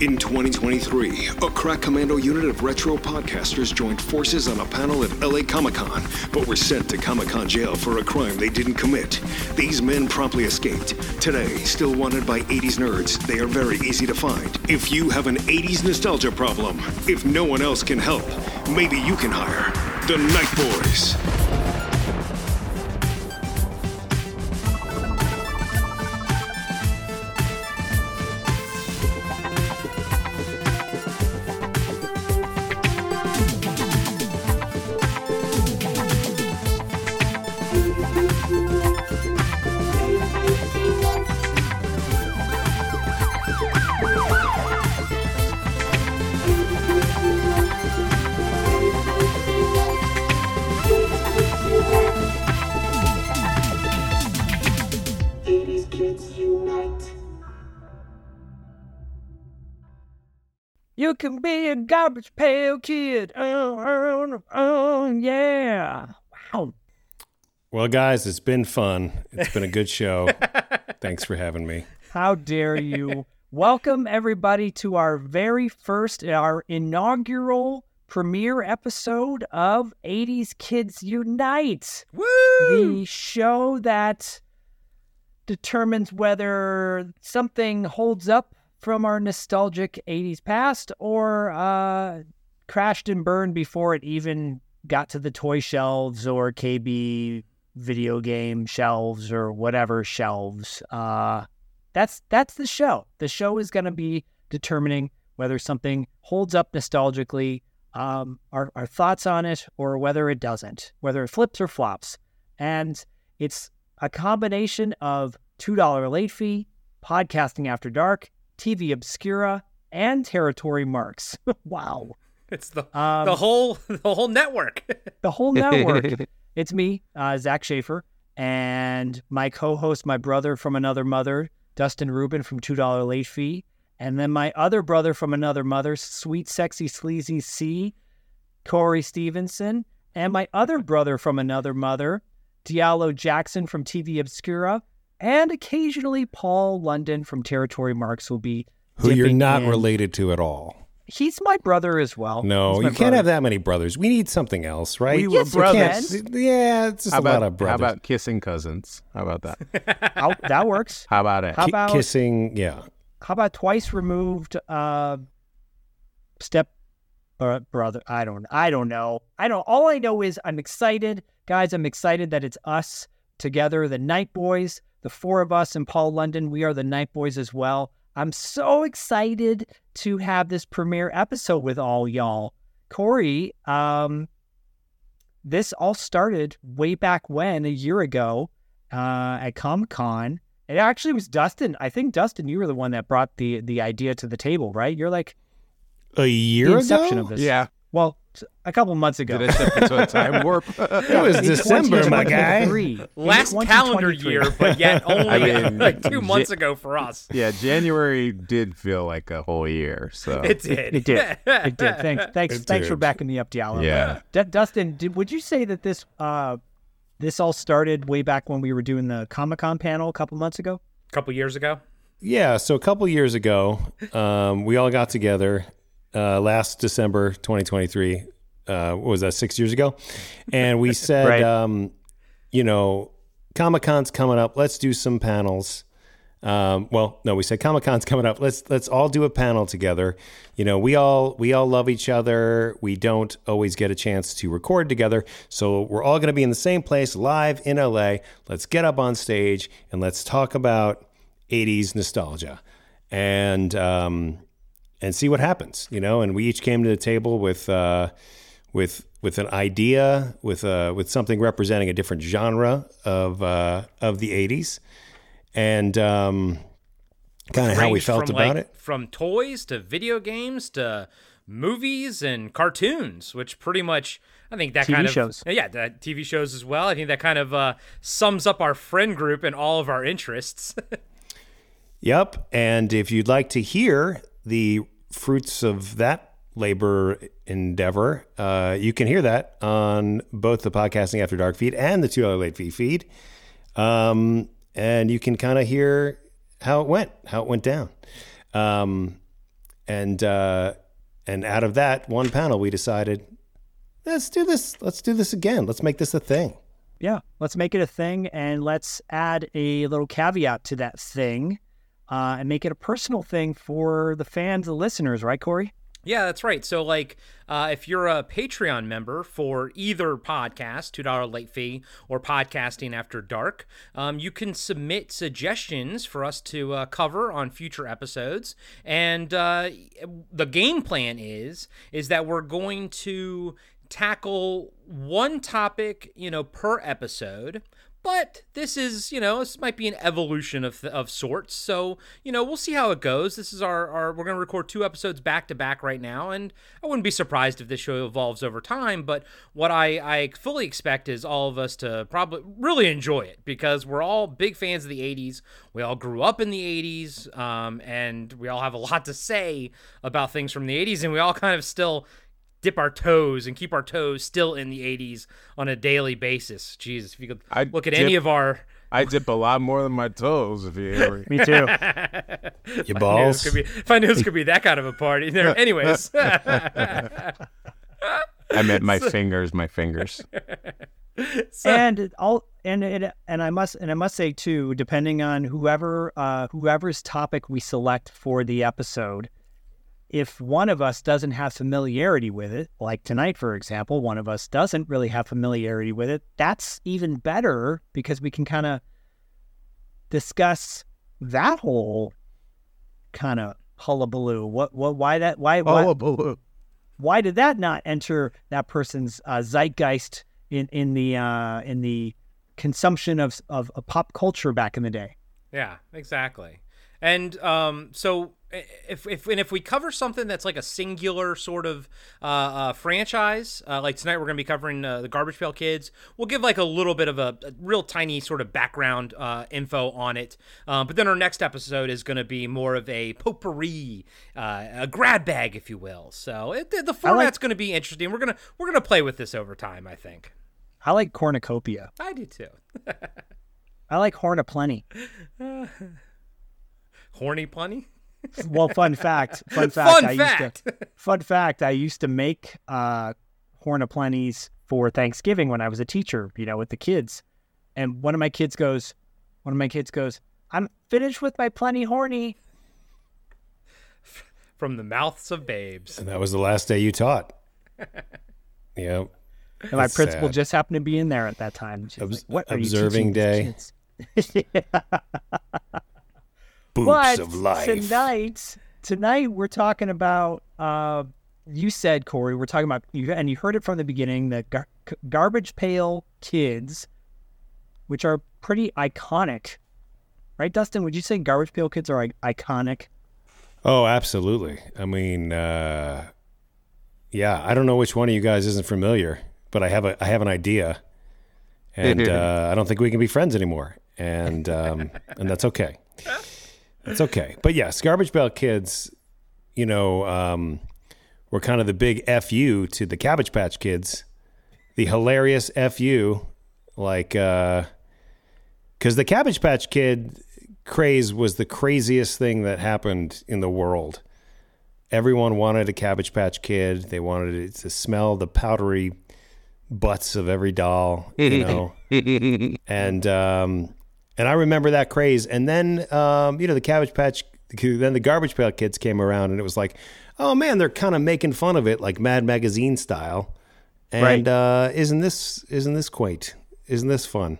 In 2023, a crack commando unit of retro podcasters joined forces on a panel at LA Comic Con, but were sent to Comic Con jail for a crime they didn't commit. These men promptly escaped. Today, still wanted by 80s nerds, they are very easy to find. If you have an 80s nostalgia problem, if no one else can help, maybe you can hire the Night Boys. Garbage pail kid. Oh, oh, oh, yeah. Wow. Well, guys, it's been fun. It's been a good show. Thanks for having me. How dare you? Welcome, everybody, to our very first, our inaugural premiere episode of 80s Kids Unite. Woo! The show that determines whether something holds up from our nostalgic 80s past or uh, crashed and burned before it even got to the toy shelves or KB video game shelves or whatever shelves. Uh, that's that's the show. The show is going to be determining whether something holds up nostalgically, um, our, our thoughts on it, or whether it doesn't, whether it flips or flops. And it's a combination of $2 late fee, podcasting after dark, TV Obscura, and Territory Marks. wow. It's the Um, the whole the whole network. the whole network. it's me, uh, Zak Shaffer, and my co-host, my brother from another mother, Dustin Rubin from Two Dollar Late Fee, and then my other brother from another mother, Sweet Sexy Sleazy C, Corey Stevenson, and my other brother from another mother, Diallo Jackson from TV Obscura, and occasionally Paul London from Territory Marks will be Who you're not in. related to at all. He's my brother as well. No, you my can't have that many brothers. We need something else, right? We Yes, were you brothers. can. Yeah, it's just How a lot about, of brothers. how about kissing cousins? How about that? Oh, that works. How about it? How about kissing? Yeah. how about twice removed uh step bro- brother i don't i don't know i don't all i know is i'm excited guys i'm excited that it's us together the night boys the four of us and paul london we are the night boys as well i'm so excited to have this premiere episode with all y'all corey um this all started way back when a year ago uh at comic-con it actually was Dustin. I think Dustin, you were the one that brought the the idea to the table, right? You're like A year the ago? of this. Yeah. Well, t- a couple months ago. Did I step into a time warp? It was December, my guy. Last calendar year, but yet only I mean, like two months ago for us. yeah, January did feel like a whole year. So It did. It did. It did. Thanks. Thanks. It thanks for backing me up, Diallo. Yeah. D- Dustin, did, would you say that this uh this all started way back when we were doing the Comic Con panel a couple months ago? A couple years ago. Yeah. So a couple years ago, um, we all got together uh, last December 2023. Uh, what was that? Six years ago, and we said, Right. um, you know, Comic Con's coming up. Let's do some panels. Um, well, no, we said Comic Con's coming up. Let's let's all do a panel together. You know, we all we all love each other. We don't always get a chance to record together, so we're all going to be in the same place, live in LA. Let's get up on stage and let's talk about '80s nostalgia, and um, and see what happens. You know, and we each came to the table with uh, with with an idea, with uh, with something representing a different genre of uh, of the '80s, and um, kind of how we felt from, about like, it. From toys to video games to movies and cartoons, which pretty much I think that TV kind of shows. Yeah, that TV shows as well. I think that kind of uh, sums up our friend group and all of our interests. Yep. And if you'd like to hear the fruits of that labor endeavor, uh, you can hear that on both the Podcasting After Dark feed and the Two Dollar Late Fee feed. Um, and you can kind of hear how it went, how it went down. Um, and uh, and out of that one panel, we decided let's do this. Let's do this again. Let's make this a thing. Yeah, let's make it a thing and let's add a little caveat to that thing uh, and make it a personal thing for the fans, the listeners, right, Corey? Yeah, that's right. So, like, uh, if you're a Patreon member for either podcast, $2 late fee, or Podcasting After Dark, um, you can submit suggestions for us to uh, cover on future episodes. And uh, the game plan is is that we're going to tackle one topic, you know, per episode. But this is, you know, this might be an evolution of, of sorts. So, you know, we'll see how it goes. This is our, our we're going to record two episodes back to back right now. And I wouldn't be surprised if this show evolves over time. But what I, I fully expect is all of us to probably really enjoy it because we're all big fans of the 80s. We all grew up in the 80s. Um, and we all have a lot to say about things from the 80s. And we all kind of still dip our toes and keep our toes still in the 80s on a daily basis. Jesus, if you could I look at dip- any of our I dip a lot more than my toes, if you hear me. Me too. Your I knew this balls. could be, if I knew this could be that kind of a party. There, anyways. I meant my fingers, my fingers. and it all and it and I must and I must say too, depending on whoever uh, whoever's topic we select for the episode, if one of us doesn't have familiarity with it, like tonight, for example, one of us doesn't really have familiarity with it, that's even better because we can kind of discuss that whole kind of hullabaloo. What, what, why that, why, why, Hullabaloo. why did that not enter that person's uh, zeitgeist in, in the, uh, in the consumption of, of, of pop culture back in the day? Yeah, exactly. And um, so if, if and if we cover something that's like a singular sort of uh, uh, franchise, uh, like tonight we're going to be covering uh, the Garbage Pail Kids, we'll give like a little bit of a, a real tiny sort of background uh, info on it. Um, but then our next episode is going to be more of a potpourri, uh, a grab bag, if you will. So it, the format's going to be interesting. We're gonna we're gonna play with this over time. I think. I like cornucopia. I do too. I like horn of plenty. Horny plenty. Well, fun fact. Fun fact. Fun I fact. Used to, fun fact. I used to make uh, horn of plenties for Thanksgiving when I was a teacher. You know, with the kids, and one of my kids goes, one of my kids goes, "I'm finished with my plenty horny." From the mouths of babes. And that was the last day you taught. yep. And my principal sad. just happened to be in there at that time. She's Obs- like, "What are observing you day. kids?" Boots but of life. tonight, tonight we're talking about. Uh, you said Corey, we're talking about you, and you heard it from the beginning. The gar- garbage pail kids, which are pretty iconic, right? Dustin, would you say garbage pail kids are I- iconic? Oh, absolutely. I mean, uh, yeah, I don't know which one of you guys isn't familiar, but I have a I have an idea, and uh, I don't think we can be friends anymore, and um, and that's okay. That's okay. But yes, Garbage Pail Kids, you know, um, were kind of the big fu to the Cabbage Patch Kids, the hilarious fu, like because the Cabbage Patch Kid craze was the craziest thing that happened in the world. Everyone wanted a Cabbage Patch Kid. They wanted it to smell the powdery butts of every doll, you know. and um, and I remember that craze. And then um, you know the Cabbage Patch, then the Garbage Pail Kids came around, and it was like, oh man, they're kind of making fun of it, like Mad Magazine style. And Right. uh, isn't this isn't this quaint? Isn't this fun?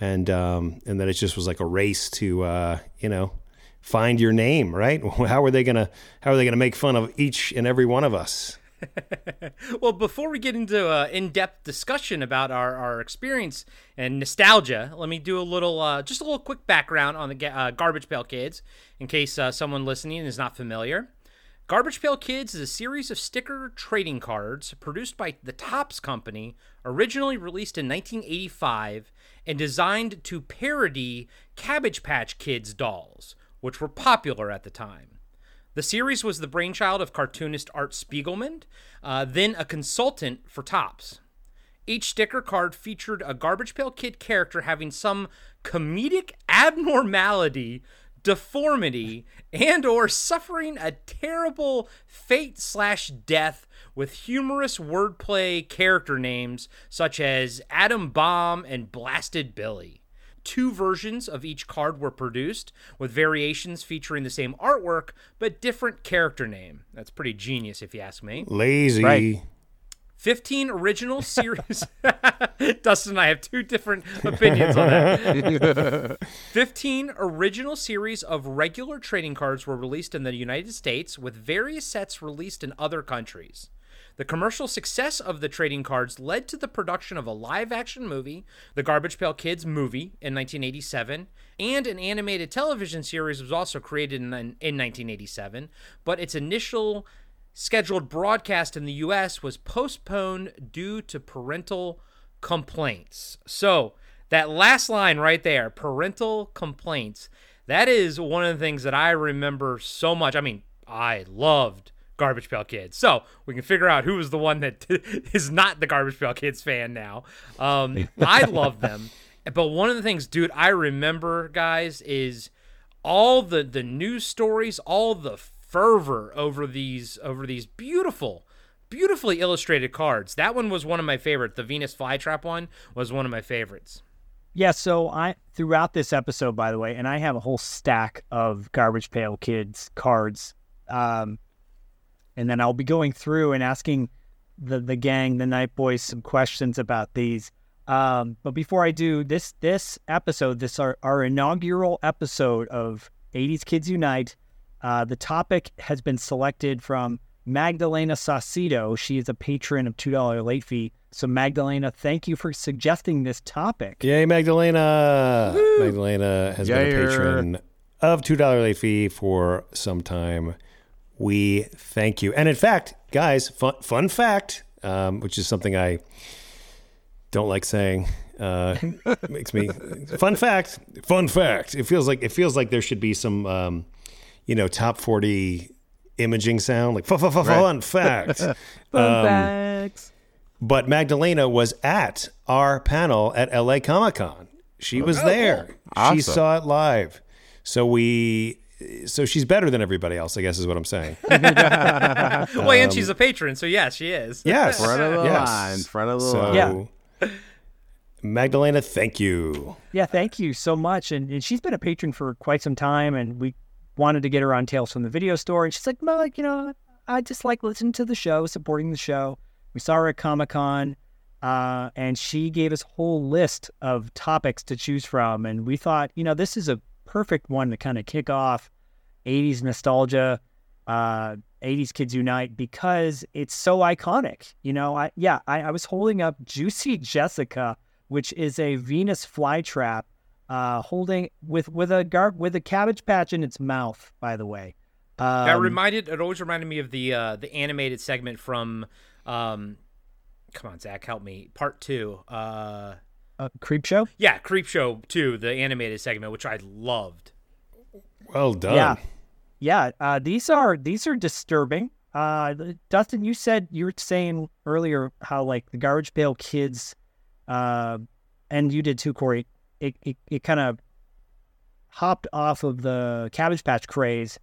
and um, and then it just was like a race to uh, you know find your name, right? How are they gonna how are they gonna make fun of each and every one of us? Well, before we get into uh, in-depth discussion about our, our experience and nostalgia, let me do a little, uh, just a little quick background on the uh, Garbage Pail Kids, in case uh, someone listening is not familiar. Garbage Pail Kids is a series of sticker trading cards produced by the Topps Company, originally released in 1985 and designed to parody Cabbage Patch Kids dolls, which were popular at the time. The series was the brainchild of cartoonist Art Spiegelman, uh, then a consultant for Topps. Each sticker card featured a Garbage Pail Kid character having some comedic abnormality deformity, and or suffering a terrible fate slash death with humorous wordplay character names such as Adam Bomb and Blasted Billy. Two versions of each card were produced, with variations featuring the same artwork but different character name. That's pretty genius, if you ask me. Lazy. Right. 15 original series. Dustin and I have two different opinions on that. 15 original series of regular trading cards were released in the United States, with various sets released in other countries. The commercial success of the trading cards led to the production of a live action movie, The Garbage Pail Kids movie, in 1987, and an animated television series was also created in, in 1987, but its initial scheduled broadcast in the US was postponed due to parental complaints. So, that last line right there, parental complaints, that is one of the things that I remember so much. I mean, I loved Garbage Pail Kids. So, we can figure out who was the one that is not the Garbage Pail Kids fan now. Um, I love them. But one of the things, dude, I remember, guys, is all the the news stories, all the fervor over these over these beautiful beautifully illustrated cards. That one was one of my favorites. The Venus flytrap one was one of my favorites. Yeah, so I throughout this episode, by the way, and I have a whole stack of Garbage Pail Kids cards, um, and then I'll be going through and asking the the gang, the Night Boys, some questions about these. Um, but before I do this, this episode, this our, our inaugural episode of 80s Kids Unite. Uh, the topic has been selected from Magdalena Saucedo. She is a patron of $2 late fee. So, Magdalena, thank you for suggesting this topic. Yay, Magdalena! Magdalena has been a patron of $2 late fee for some time. We thank you. And in fact, guys, fun, fun fact, um, which is something I don't like saying. Uh, makes me fun fact. Fun fact. It feels like it feels like there should be some, um, you know, top forty imaging sound like fun, fun, fun, fun fact. Fun Um, facts. But Magdalena was at our panel at LA Comic Con. She was there. She saw it live. So we so she's better than everybody else, I guess is what I'm saying. well, and she's a patron, so yes, she is. Yes. Front of the yes. line. Front of the So line. Yeah. Magdalena, thank you. Yeah, thank you so much. And, and she's been a patron for quite some time, and we wanted to get her on Tales from the Video Store. And she's like, well, like, you know, I just like listening to the show, supporting the show. We saw her at Comic Con, uh, and she gave us a whole list of topics to choose from. And we thought, you know, this is a perfect one to kind of kick off 80s nostalgia, uh, 80s Kids Unite, because it's so iconic. You know, I yeah, I, I was holding up Juicy Jessica, which is a Venus flytrap, uh, holding with with a gar- with a cabbage patch in its mouth. By the way, um, That reminded it always reminded me of the uh, the animated segment from um come on Zak help me part two uh uh, creepshow. yeah Creepshow two the animated segment which I loved Well done. Yeah. Yeah, uh, these are these are disturbing. Uh, Dustin, you said you were saying earlier how like the Garbage Pail Kids, uh, and you did too, Corey. It it, it kind of hopped off of the Cabbage Patch craze,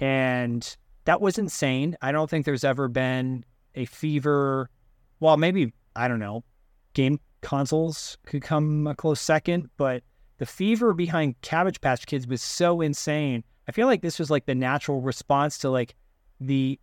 and that was insane. I don't think there's ever been a fever. Well, maybe I don't know. Game consoles could come a close second, but the fever behind Cabbage Patch Kids was so insane. I feel like this was like the natural response to like the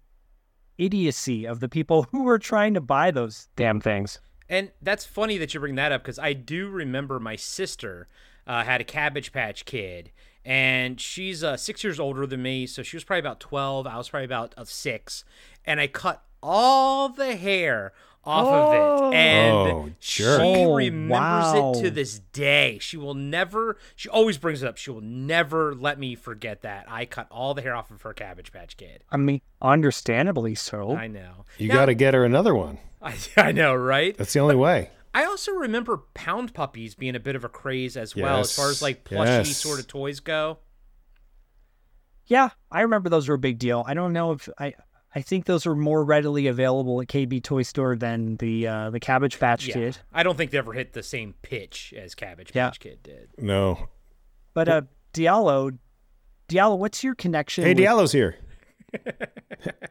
idiocy of the people who were trying to buy those damn things. and that's funny that you bring that up because I do remember my sister uh, had a Cabbage Patch Kid and she's uh, six years older than me so she was probably about 12 I was probably about uh, six and I cut all the hair off of it oh. and Oh, jerk. she Oh, remembers wow. it to this day she will never she always brings it up she will never let me forget that i cut all the hair off of her cabbage patch kid I mean, understandably so. i know You got to get her another one. I, I know right That's the only way. i also remember pound puppies being a bit of a craze as well as far as like plushy yes. sort of toys go Yeah, I remember those were a big deal. I don't know if I. I think those were more readily available at KB Toy Store than the uh, the Cabbage Patch yeah Kid. i don't think they ever hit the same pitch as cabbage Yeah. patch kid did No. But uh, Diallo, Diallo, what's your connection? Hey, with, Diallo's here.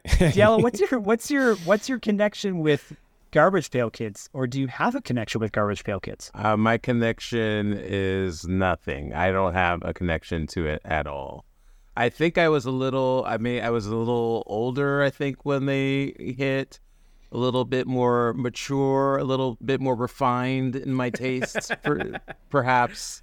Diallo, what's your what's your what's your connection with Garbage Pail Kids, or do you have a connection with Garbage Pail Kids? Uh, my connection is nothing. I don't have a connection to it at all. I think I was a little. I mean, I was a little older. I think when they hit, a little bit more mature, a little bit more refined in my tastes, per, perhaps.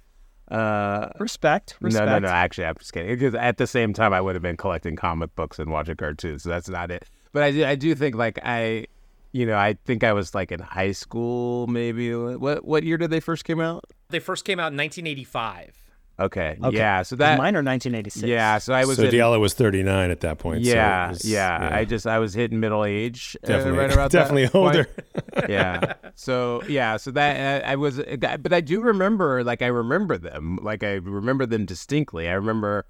Uh, Respect, respect. No, no, no. Actually, I'm just kidding. Because at the same time, I would have been collecting comic books and watching cartoons. So that's not it. But I do, I do think like I, you know, I think I was like in high school, maybe. What what year did they first came out? They first came out in 1985. Okay. Okay. Yeah. So that. mine are 1986. Yeah. So I was. so in- Diallo was 39 at that point. so it yeah, yeah. I just I was hitting middle age. uh, definitely, right about that definitely point. older. yeah. So yeah. So that uh, I was, but I do remember, like I remember them, like I remember them distinctly. I remember,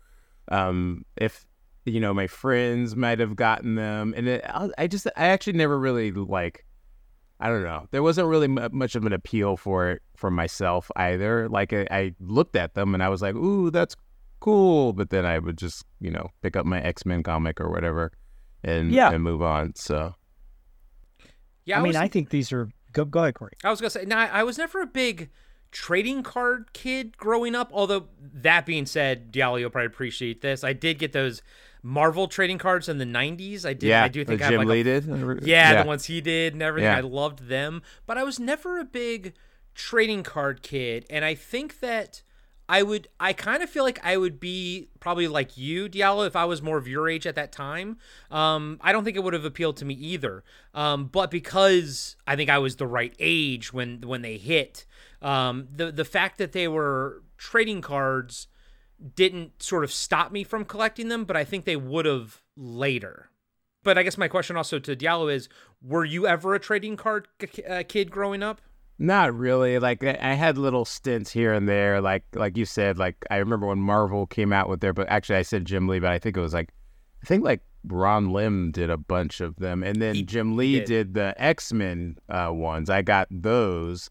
um, if you know, my friends might have gotten them, and it, I I just, I actually never really like. I don't know. There wasn't really mu much of an appeal for it for myself either. Like I, I looked at them and I was like, "Ooh, that's cool," but then I would just, you know, pick up my X Men comic or whatever, and Yeah. and move on. So Yeah, I mean, was, I think these are go go ahead, Corey. I was gonna say, now I was never a big trading card kid growing up. Although that being said, Diallo, you'll probably appreciate this. I did get those Marvel trading cards in the '90s. I did. yeah, I do think I have Jim like a Lee did. Yeah, the ones he did and everything. Yeah. I loved them. But I was never a big trading card kid. And I think that I would, I kind of feel like I would be probably like you, Diallo, if I was more of your age at that time. Um, I don't think it would have appealed to me either. Um, but because I think I was the right age when when they hit, um, the the fact that they were trading cards didn't sort of stop me from collecting them, but I think they would have later. But I guess my question also to Diallo is: Were you ever a trading card k- uh, kid growing up? Not really. Like I had little stints here and there. Like like you said. Like I remember when Marvel came out with their. But actually, I said Jim Lee, but I think it was like, I think like Ron Lim did a bunch of them, and then He- Jim Lee did. did. the X Men uh, ones. I got those.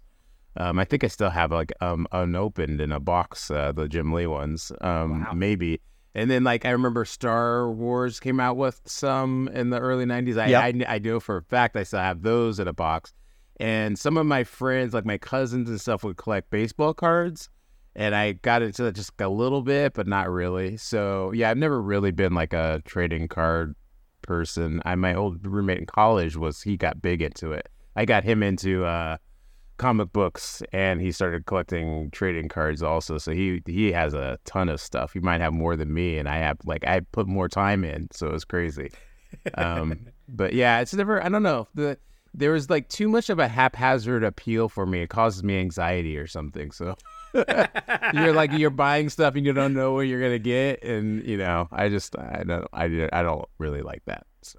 Um, I think I still have like um unopened in a box. Uh, the Jim Lee ones. Um, Wow. maybe. And then like I remember Star Wars came out with some in the early '90s. I Yep. I, I know for a fact I still have those in a box. And some of my friends, like my cousins and stuff, would collect baseball cards. And I got into that just a little bit, but not really. So yeah, I've never really been like a trading card person. I my old roommate in college was he got big into it. I got him into uh, comic books, and he started collecting trading cards also. So he he has a ton of stuff. He might have more than me, and I have like I put more time in, so it's crazy. Um, but yeah, it's never. I don't know. The there was like too much of a haphazard appeal for me. It causes me anxiety or something. So you're like you're buying stuff and you don't know what you're gonna get, and you know, I just I don't I, I don't really like that. So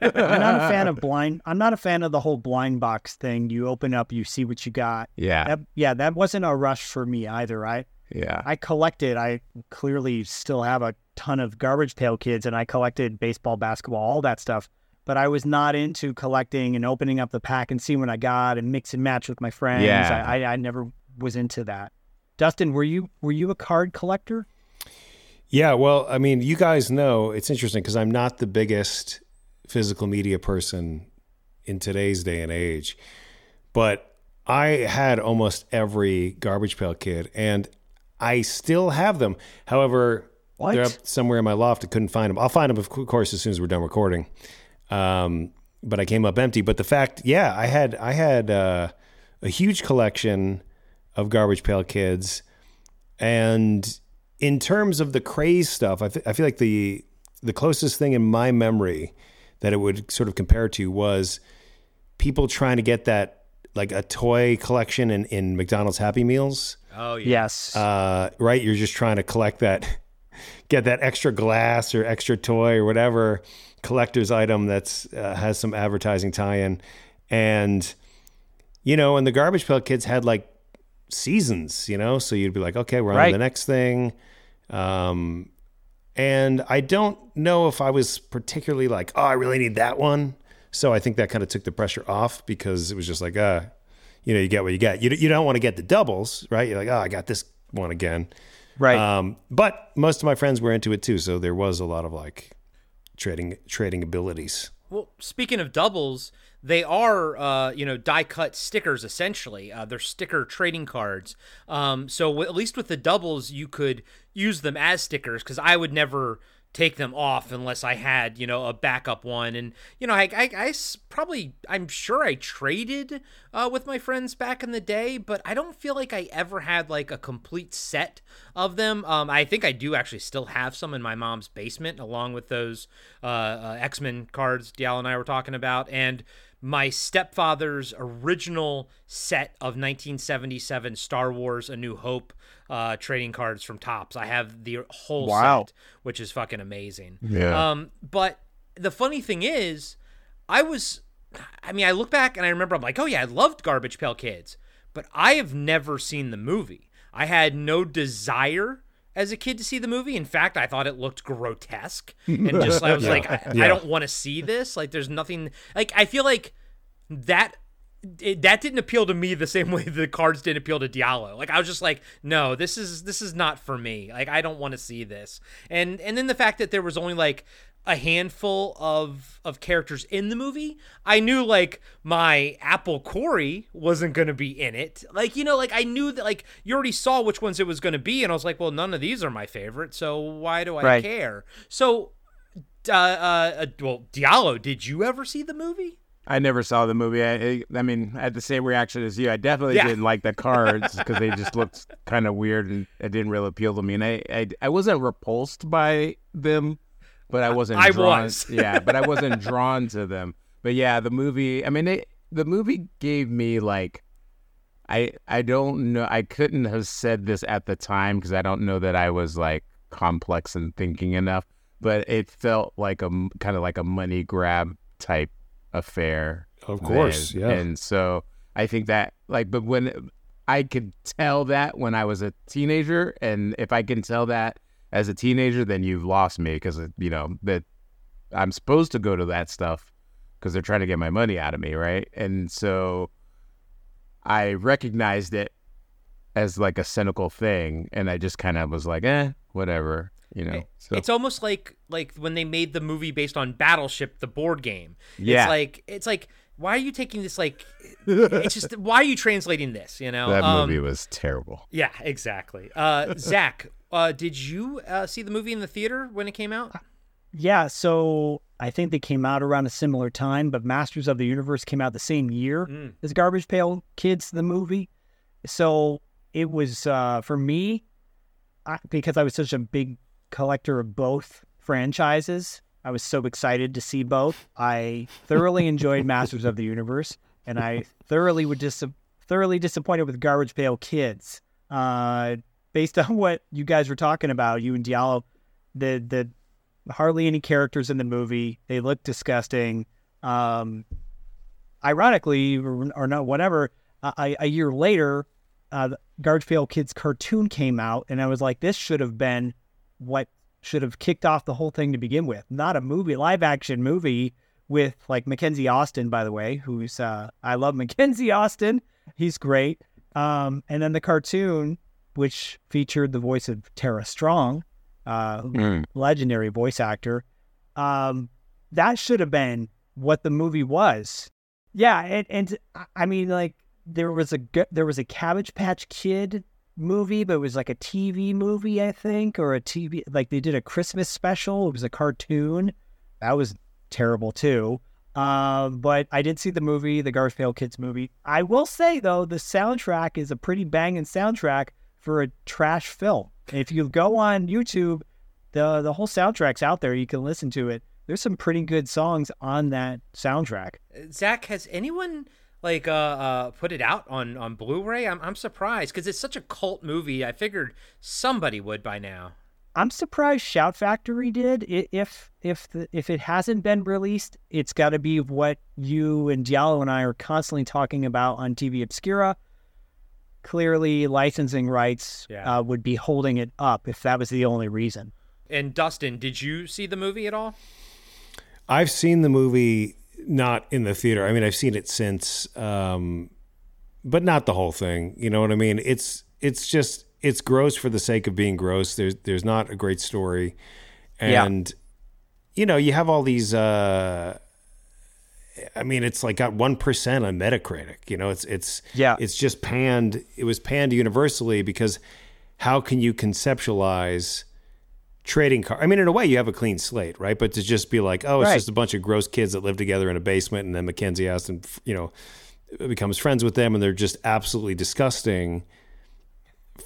I'm not a fan of blind. I'm not a fan of the whole blind box thing. You open up, you see what you got. yeah, That, yeah, that wasn't a rush for me either. I yeah, I collected. I clearly still have a ton of garbage pail kids, and I collected baseball, basketball, all that stuff. But I was not into collecting and opening up the pack and seeing what I got and mix and match with my friends. Yeah. I, I, I never was into that. Dustin, were you were you a card collector? Yeah, well, I mean, you guys know it's interesting because I'm not the biggest physical media person in today's day and age, but I had almost every garbage pail kid, and I still have them. However, What? they're up somewhere in my loft. I couldn't find them. I'll find them, of course, as soon as we're done recording. Um, but I came up empty. But the fact, yeah, I had I had uh, a huge collection of garbage pail kids, and in terms of the craze stuff, I fe- I feel like the the closest thing in my memory that it would sort of compare to was people trying to get that like a toy collection in, in McDonald's Happy Meals. Oh Yes. Uh, right? You're just trying to collect that, get that extra glass or extra toy or whatever collector's item that's uh, has some advertising tie-in, and you know, and the Garbage Pail Kids had like seasons, you know, so you'd be like, okay, we're on to Right. the next thing. Um, and I don't know if I was particularly like, oh, I really need that one. So I think that kind of took the pressure off because it was just like, uh, you know, you get what you get. You, you don't want to get the doubles, right? You're like, oh, I got this one again. Right. Um, but most of my friends were into it too, so there was a lot of like trading trading abilities. Well, speaking of doubles, they are uh, you know die cut stickers essentially. Uh, they're sticker trading cards. Um, so w- at least with the doubles, you could use them as stickers because I would never take them off unless I had, you know, a backup one. And, you know, I, I, I probably, I'm sure I traded uh, with my friends back in the day, but I don't feel like I ever had like a complete set of them. Um, I think I do actually still have some in my mom's basement along with those uh, uh, X Men cards Diallo and I were talking about. And, my stepfather's original set of 1977 Star Wars A New Hope uh, trading cards from Topps. I have the whole Wow. set, which is fucking amazing. Yeah. Um, but the funny thing is, I was, I mean, I look back and I remember I'm like, oh yeah, I loved Garbage Pail Kids, but I have never seen the movie. I had no desire as a kid to see the movie. In fact, I thought it looked grotesque and just I was like, I, I don't want to see this. Like, there's nothing. Like, I feel like that. It, that didn't appeal to me the same way the cards didn't appeal to Diallo. Like I was just like, no, this is this is not for me. Like I don't want to see this. And and then the fact that there was only like a handful of of characters in the movie, I knew like my Apple Corey wasn't going to be in it. Like you know, like I knew that like you already saw which ones it was going to be, and I was like, well, none of these are my favorite, so why do I Right. care? So, uh, uh, well, Diallo, did you ever see the movie? I never saw the movie. I, I- I mean, I had the same reaction as you. I definitely Yeah. didn't like the cards because they just looked kind of weird and it didn't really appeal to me. And I, I, I wasn't repulsed by them, but I wasn't. I drawn, was. yeah, but I wasn't drawn to them. But yeah, the movie. I mean, it, the movie gave me like. I I don't know. I couldn't have said this at the time because I don't know that I was like complex and thinking enough. But it felt like a kind of like a money grab type affair. Of course, then. yeah. And so I think that like, but when I could tell that when I was a teenager, and if I can tell that as a teenager, then you've lost me because you know that I'm supposed to go to that stuff because they're trying to get my money out of me, right? And so I recognized it as like a cynical thing, and I just kind of was like, eh, whatever, you know. So It's almost like like when they made the movie based on Battleship, the board game. Yeah. It's like it's like why are you taking this like it's just why are you translating this, you know? that Um, movie was terrible. Yeah, exactly. Uh Zak, uh did you uh, see the movie in the theater when it came out? Yeah, so I think they came out around a similar time, but Masters of the Universe came out the same year Mm. as Garbage Pail Kids, the movie. So it was uh, for me I, because I was such a big collector of both franchises. I was so excited to see both. I thoroughly enjoyed Masters of the Universe, and I thoroughly would dis- thoroughly disappointed with Garbage Pail Kids. Uh, based on what you guys were talking about, you and Diallo, the the hardly any characters in the movie. They look disgusting. Um, ironically, or, or not, whatever. A, a year later, uh, Garbage Pail Kids cartoon came out, and I was like, this should have been what should have kicked off the whole thing to begin with. Not a movie, live action movie with like Mackenzie Astin, by the way, who's uh, I love Mackenzie Astin. He's great. Um, and then the cartoon, which featured the voice of Tara Strong, uh, Mm. legendary voice actor. Um, that should have been what the movie was. Yeah, and, and I- mean, like there was a there was a Cabbage Patch Kid movie, but it was like a TV movie, I think, or a TV like they did a Christmas special. It was a cartoon. That was terrible too. Um, but I did see the movie, the Garbage Pail Kids movie. I will say though, the soundtrack is a pretty banging soundtrack for a trash film. If you go on YouTube, the the whole soundtrack's out there. You can listen to it. There's some pretty good songs on that soundtrack. Zak, has anyone like uh, uh put it out on on Blu-ray? I'm I'm surprised because it's such a cult movie. I figured somebody would by now. I'm surprised Shout Factory did. If if the, if it hasn't been released, it's got to be what you and Diallo and I are constantly talking about on TV Obscura. Clearly, licensing rights Yeah. uh, would be holding it up if that was the only reason. And Dustin, did you see the movie at all? I've seen the movie not in the theater. I mean, I've seen it since, um, but not the whole thing. You know what I mean? It's it's just it's gross for the sake of being gross. There's there's not a great story, Yeah. and you know you have all these. uh I mean, it's like got one percent on Metacritic. You know, it's it's Yeah. it's just panned. It was panned universally because how can you conceptualize trading card? I mean, in a way, you have a clean slate, right? But to just be like, oh, it's Right. just a bunch of gross kids that live together in a basement, and then Mackenzie Astin, you know, becomes friends with them, and they're just absolutely disgusting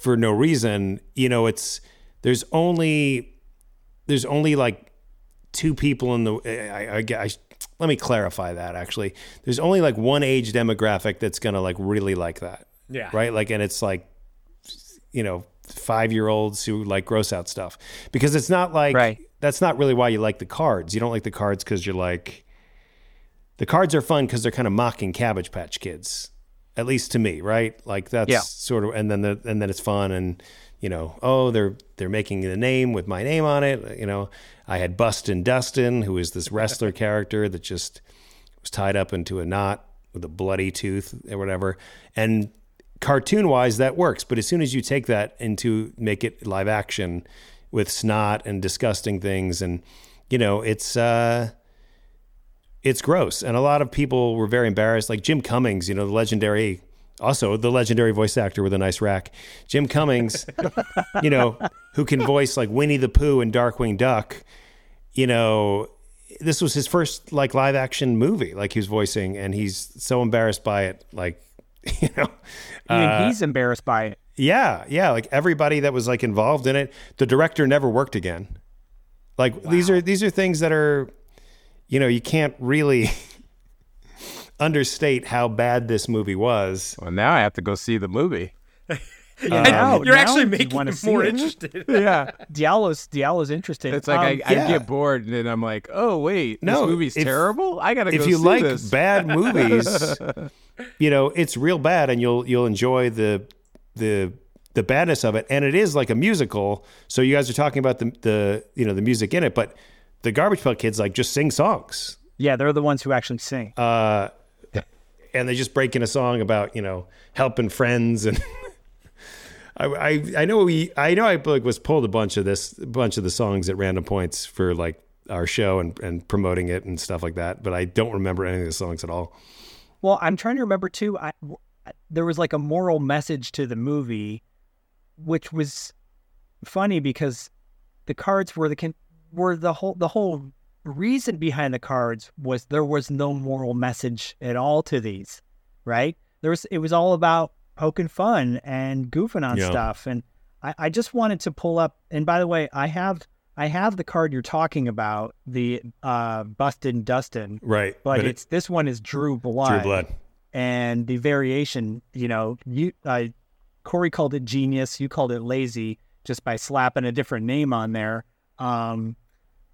for no reason. You know, it's there's only there's only like two people in the eh, I, I, I let me clarify that actually there's only like one age demographic that's gonna like really like that Yeah. right like and it's like you know five year olds who like gross out stuff. Because it's not like Right. that's not really why you like the cards. You don't like the cards because you're like the cards are fun because they're kind of mocking cabbage patch kids at least to me right? Like that's Yeah. sort of and then the and then it's fun and you know oh they're they're making the name with my name on it you know? I had bustin dustin who is this wrestler character that just was tied up into a knot with a bloody tooth or whatever. And cartoon wise that works. But as soon as you take that into make it live action with snot and disgusting things and you know it's uh it's gross. And a lot of people were very embarrassed. Like jim cummings you know the legendary also the legendary voice actor with a nice rack. Jim cummings you know who can voice like winnie the pooh and darkwing duck you know this was his first like live action movie. Like he was voicing and he's so embarrassed by it like you know Even uh, he's embarrassed by it. yeah, yeah. Like everybody that was like involved in it, the director never worked again. Like these are these are things that are, you know, you can't really understate how bad this movie was. Well, now I have to go see the movie. Yeah, now- You're now actually making wanna me more it. interested. Yeah. Diallo's Diallo's interesting. It's like Um, I, I get bored and then I'm like, oh wait, No, this movie's if- terrible. I gotta If go you see like this. bad movies, you know, it's real bad and you'll you'll enjoy the the the badness of it. And it is like a musical. So you guys are talking about the the you know, the music in it, but the Garbage Pail Kids like just sing songs. yeah, they're the ones who actually sing. uh, and they just break in a song about you know helping friends and I, I I know we I know I like was pulled a bunch of this a bunch of the songs at random points for like our show and and promoting it and stuff like that, but I don't remember any of the songs at all. Well, I'm trying to remember too. I, there was like a moral message to the movie, which was funny because the cards were the were the whole the whole reason behind the cards was there was no moral message at all to these, right? There was it was all about poking fun and goofing on Yeah. stuff, and I, I just wanted to pull up. And by the way, I have I have the card you're talking about, the uh, Bustin Dustin, Right, but, it- it's this one is Drew Blood True Blood. and the variation, you know, you uh, Corey called it genius, you called it lazy, just by slapping a different name on there. Um,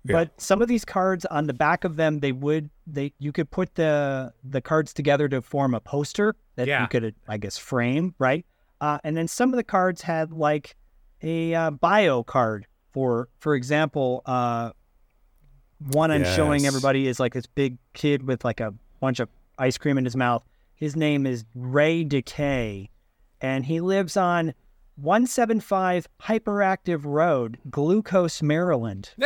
Yeah. But some of these cards on the back of them, they would they you could put the the cards together to form a poster that Yeah. you could I guess frame right, uh, and then some of the cards had like a uh, bio card for for example. Uh, one I'm showing everybody is like this big kid with like a bunch of ice cream in his mouth. His name is Ray Decay, and he lives on 175 Hyperactive Road, Glucose, Maryland.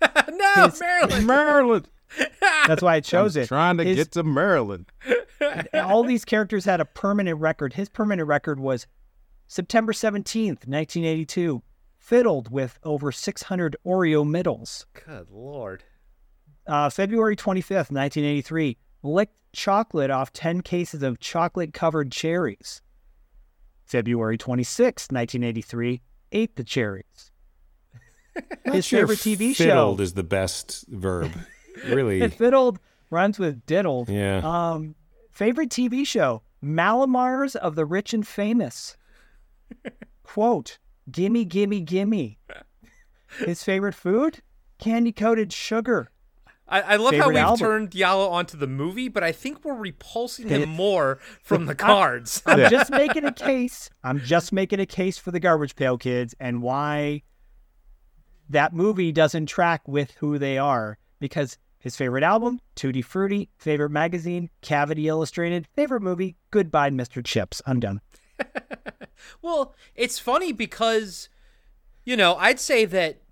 Hey, no, His- Maryland. Maryland. That's why it shows I'm it. trying to His- get to Maryland. all these characters had a permanent record. His permanent record was September 17th, 1982, fiddled with over 600 Oreo middles. Good lord. Uh, February 25th, 1983, licked chocolate off 10 cases of chocolate covered cherries. February 26th, 1983, ate the cherries. His Sure, favorite TV show. fiddled is the best verb. Really. Fiddled rhymes with diddled. Yeah. Um, favorite TV show: Malamars of the Rich and Famous. Quote: "Gimme, gimme, gimme." His favorite food: candy coated sugar. I, I love how we've album? turned Diallo onto the movie, but I think we're repulsing him more from the cards. I'm just making a case. I'm just making a case for the Garbage Pail Kids and why that movie doesn't track with who they are. Because his favorite album, Tutti Frutti, favorite magazine, Cavity Illustrated, favorite movie, Goodbye, Mr. Chips. I'm done. Well, it's funny because, you know, I'd say that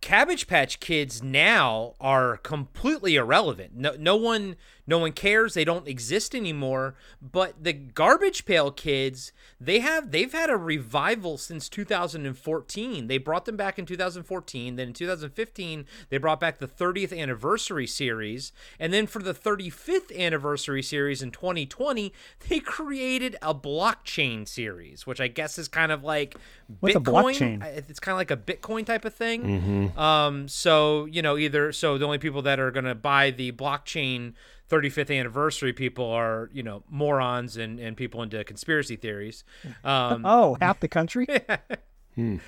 Cabbage Patch Kids now are completely irrelevant. No, no one, no one cares. They don't exist anymore. But the Garbage Pail Kids, they have, they've had a revival since 2014. They brought them back in 2014. Then in 2015, they brought back the 30th anniversary series, and then for the 35th anniversary series in 2020, they created a blockchain series, which I guess is kind of like What's a Bitcoin. blockchain? It's kind of like a Bitcoin type of thing. Um, so you know, either so the only people that are going to buy the blockchain 35th anniversary people are you know morons and and people into conspiracy theories. Um, Oh, half the country? d-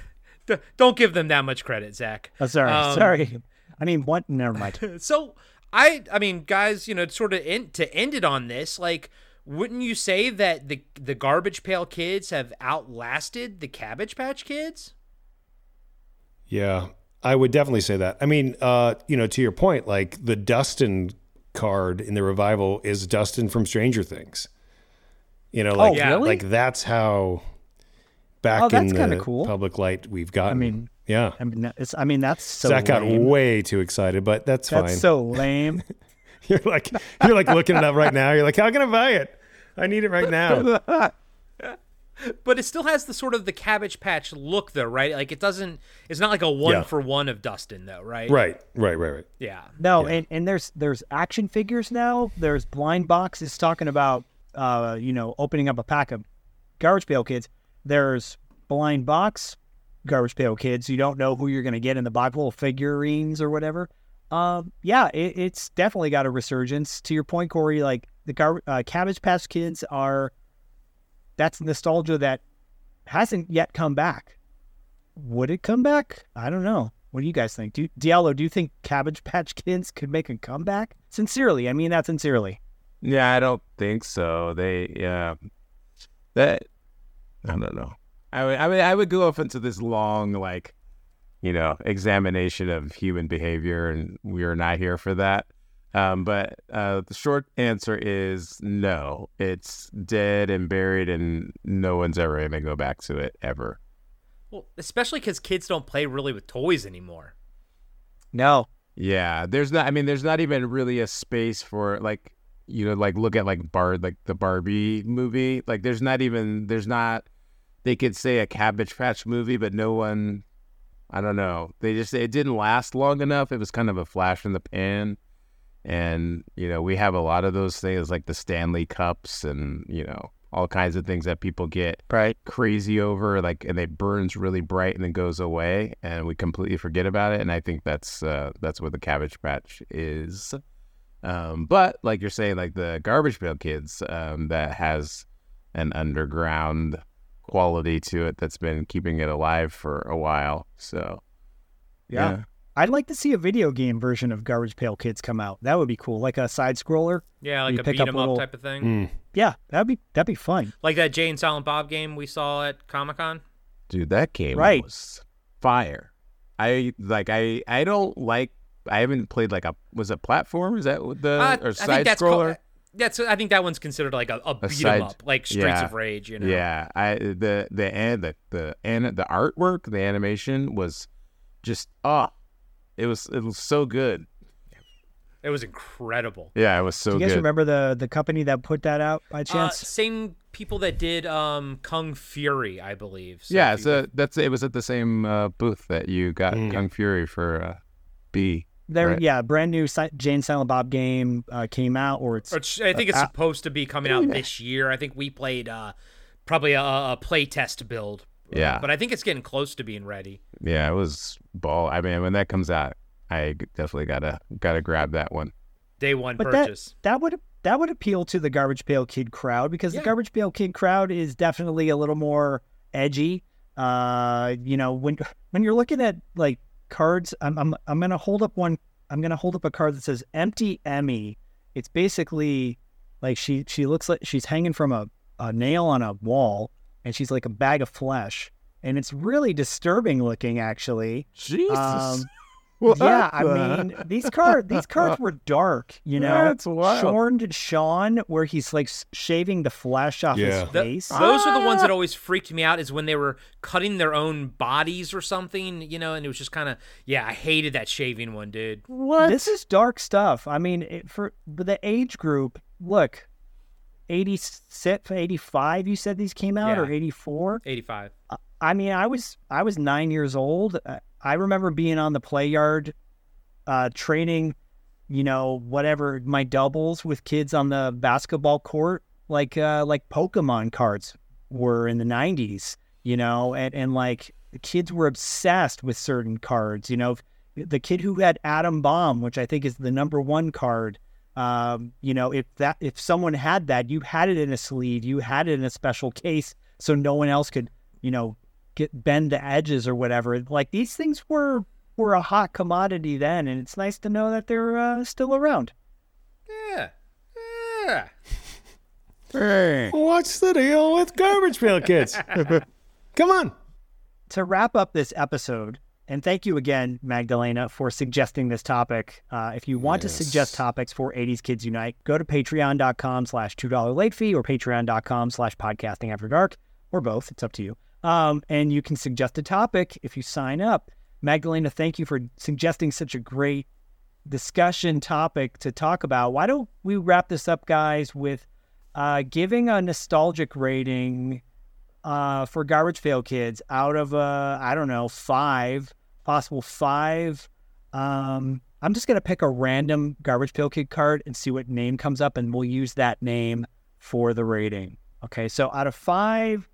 don't give them that much credit, Zak. Oh, sorry, Um, sorry. I mean, what? Never mind. So I I mean, guys, you know, sort of end, to end it on this, like, wouldn't you say that the the Garbage Pail Kids have outlasted the Cabbage Patch Kids? Yeah, I would definitely say that. I mean, uh, you know, to your point, like the Dustin card in the revival is Dustin from Stranger Things. You know, like oh, Yeah. really? like that's how back Oh, that's in kinda the cool. public light we've gotten. I mean, yeah. I mean, it's. I mean, that's so. Zak got lame. way too excited, but that's, That's fine. so lame. you're like you're like looking it up right now. You're like, how can I buy it? I need it right now. But it still has the sort of the Cabbage Patch look, though, right? Like it doesn't. It's not like a one Yeah. for one of Dustin, though, right? right, right, right, right. Yeah. No, Yeah. and, and there's there's action figures now. There's blind boxes talking about uh, you know, opening up a pack of garbage pail kids. There's blind box garbage pail kids. You don't know who you're gonna get in the box, little figurines or whatever. Um, yeah, it, it's definitely got a resurgence. To your point, Corey, like the gar- uh, Cabbage Patch Kids are that's nostalgia that hasn't yet come back. Would it come back? I don't know. What do you guys think? Do Diallo, do you think Cabbage Patch Kids could make a comeback? Sincerely, I mean that sincerely. Yeah, I don't think so. They yeah, that I don't know. I would I mean I would go off into this long like, you know, examination of human behavior, and we are not here for that. Um, but uh, the short answer is no. It's dead and buried, and no one's ever gonna go back to it ever. Well, especially because kids don't play really with toys anymore. No. Yeah, there's not. I mean, there's not even really a space for like, you know, like look at like Bar, like the Barbie movie. Like, there's not even. There's not. They could say a Cabbage Patch movie, but no one. I don't know. They just it didn't last long enough. It was kind of a flash in the pan, and you know we have a lot of those things like the Stanley Cups and you know all kinds of things that people get Right. crazy over like and it burns really bright and then goes away and we completely forget about it and i think that's uh that's what the cabbage patch is um but like you're saying like the garbage pail kids um that has an underground quality to it that's been keeping it alive for a while so Yeah. I'd like to see a video game version of Garbage Pail Kids come out. That would be cool, like a side scroller. Yeah, like a pick beat up 'em little- up type of thing. Mm. Yeah, that'd be that'd be fun. Like that Jay and Silent Bob game we saw at Comic Con. dude that game Right. was fire i like i i don't like i haven't played like a was it platform is that what the Uh, or side scroller called- that's I think that one's considered like a, a beat 'em up, like Streets yeah. of Rage. You know. Yeah, I the the and the the and the artwork, the animation was just ah, it was it was so good. It was incredible. Yeah, it was so Do you guys good. remember the the company that put that out by Uh, chance? same people that did um, Kung Fury, I believe. So yeah, if you- so that's it was at the same uh, booth that you got Mm. Kung Fury for uh, B. there, right. yeah, brand new si- Jay and Silent Bob game uh, came out, or it's Or it's- I think it's uh, supposed to be coming out this year. I think we played uh, probably a, a play test build. Uh, Yeah. but I think it's getting close to being ready. Yeah, it was ball. I mean, when that comes out, I definitely gotta gotta grab that one. Day one but that that would that would appeal to the Garbage Pail Kid crowd because Yeah. the Garbage Pail Kid crowd is definitely a little more edgy. Uh, you know, when when you're looking at like cards, I'm I'm I'm gonna hold up one. I'm gonna hold up a card that says "Empty Emmy." It's basically like she she looks like she's hanging from a, a nail on a wall, and she's like a bag of flesh, and it's really disturbing looking actually. Jesus. Um, yeah, I mean these cards these cards were dark, you know. That's wild. Shorn Sean, where he's like shaving the flesh off Yeah. his The- face. those are the ones that always freaked me out is when they were cutting their own bodies or something, you know, and it was just kind of yeah, I hated that shaving one, dude. What? This is dark stuff. I mean, it, for the age group, look, 86, 85, you said these came out, Yeah. or 84? 85. I mean, I was I was nine years old. Uh, I remember being on the play yard, uh, training, you know, whatever my doubles with kids on the basketball court, like uh, like Pokemon cards were in the '90s. You know, and and like the kids were obsessed with certain cards. You know, the kid who had Adam Bomb, which I think is the number one card. Um, you know, if that if someone had that, you had it in a sleeve, you had it in a special case, so no one else could, you know, get bend the edges or whatever. Like these things were were a hot commodity then, and it's nice to know that they're uh, still around. Yeah. Yeah. Hey. What's the deal with garbage pail kids? Come on. To wrap up this episode, and thank you again, Magdalena, for suggesting this topic. Uh, if you want to suggest topics for 80s Kids Unite, go to patreon.com slash $2 late fee or patreon.com slash podcasting after dark, or both. It's up to you. Um, and you can suggest a topic if you sign up. Magdalena, thank you for suggesting such a great discussion topic to talk about. Why don't we wrap this up, guys, with uh, giving a nostalgic rating uh, for Garbage Pail Kids out of uh, I don't know five possible five. Um, I'm just gonna pick a random Garbage Pail Kid card and see what name comes up, and we'll use that name for the rating. Okay, so out of five,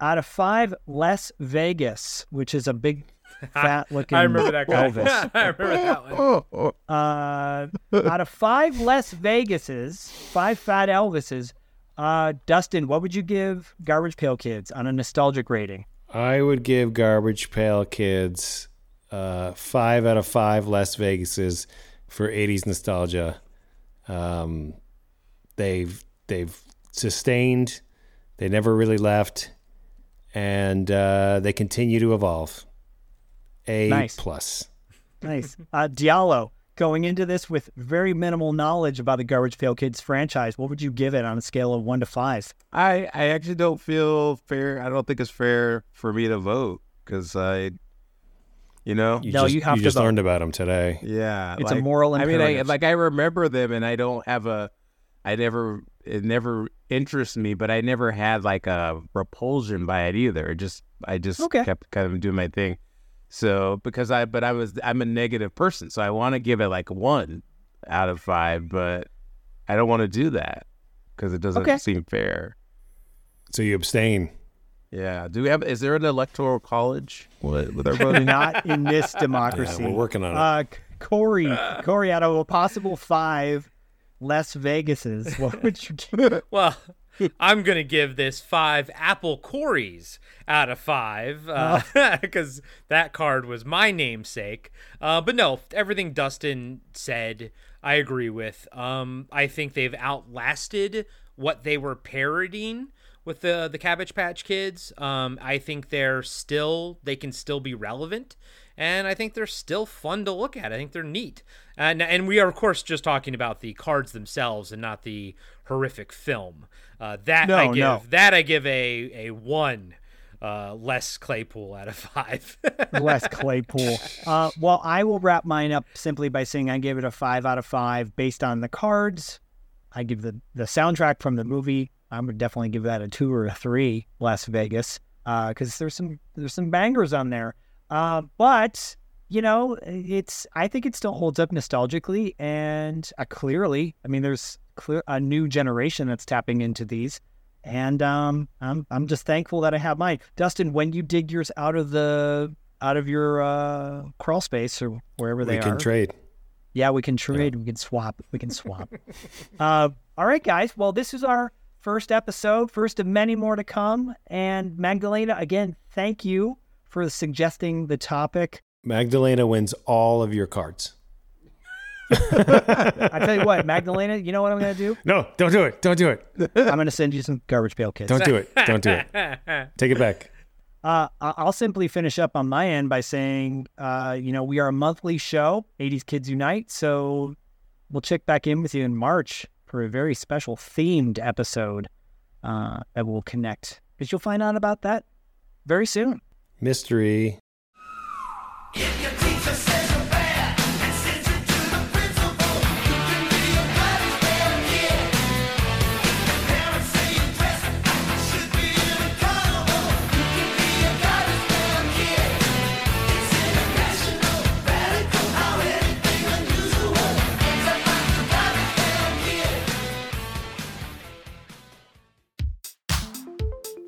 out of five, Las Vegas, which is a big fat looking I remember that guy. Elvis. I remember that one. Uh, out of five Las Vegases, five fat Elvises, uh, Dustin, what would you give Garbage Pail Kids on a nostalgic rating? I would give Garbage Pail Kids uh, five out of five Las Vegases for '80s nostalgia. Um, they've they've sustained. They never really left, and uh, they continue to evolve. A Nice. plus. Nice. Uh, Diallo, going into this with very minimal knowledge about the Garbage Pail Kids franchise, what would you give it on a scale of one to five? I I actually don't feel fair. I don't think it's fair for me to vote because I, you know, You No, just, you have to just vote. learned about them today. yeah, It's a like- moral I mean, I, like I remember them, and I don't have a. I never. It never interests me, but I never had like a repulsion by it either. It just I just Okay. kept kind of doing my thing. So because I, but I was I'm a negative person, so I want to give it like one out of five, but I don't want to do that because it doesn't Okay. seem fair. So you abstain. Yeah. Do we have? Is there an electoral college with, with our voting? Not in this democracy. Yeah, we're working on it. Uh, Corey, Corey, out of a possible five Las Vegases, what would you give? Well, I'm gonna give this five apple Corys out of five because that card was my namesake. Uh, but no, everything Dustin said, I agree with. Um, I think they've outlasted what they were parodying with the the Cabbage Patch Kids. Um, I think they're still they can still be relevant, and I think they're still fun to look at. I think they're neat, and and we are of course just talking about the cards themselves and not the horrific film. Uh, that I give no. that I give a a one. Uh, Les Claypool out of five. Les Claypool. Uh, well, I will wrap mine up simply by saying I gave it a five out of five based on the cards. I give the the soundtrack from the movie. I would definitely give that a two or a three. Las Vegas, because there's some there's some bangers on there. Uh, but you know, it's I think it still holds up nostalgically and uh, clearly. I mean, there's clear a new generation that's tapping into these. And um, I'm I'm just thankful that I have mine. Dustin, when you dig yours out of the out of your uh, crawl space or wherever they are. we can are, trade. yeah, we can trade. We can swap. We can swap. uh, all right, guys. Well, this is our first episode, first of many more to come. And Magdalena, again, thank you for suggesting the topic. Magdalena wins all of your cards. I tell you what, Magdalena, you know what I'm going to do? No, don't do it. Don't do it. I'm going to send you some garbage pail kids. Don't do it. Don't do it. Take it back. Uh, I- I'll simply finish up on my end by saying, uh, you know, we are a monthly show, 80s Kids Unite. So we'll check back in with you in March for a very special themed episode uh, that will connect. Because you'll find out about that very soon. Mystery.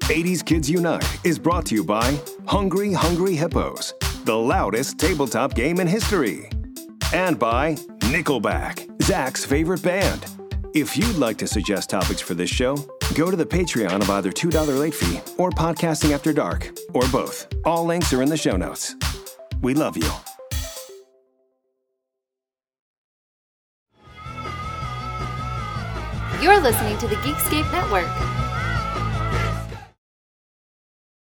'80s Kids Unite is brought to you by Hungry Hungry Hippos, the loudest tabletop game in history, and by Nickelback, Zak's favorite band. If you'd like to suggest topics for this show, go to the Patreon of either $2 late fee or Podcasting After Dark, or both. All links are in the show notes. We love you. You're listening to the Geekscape Network.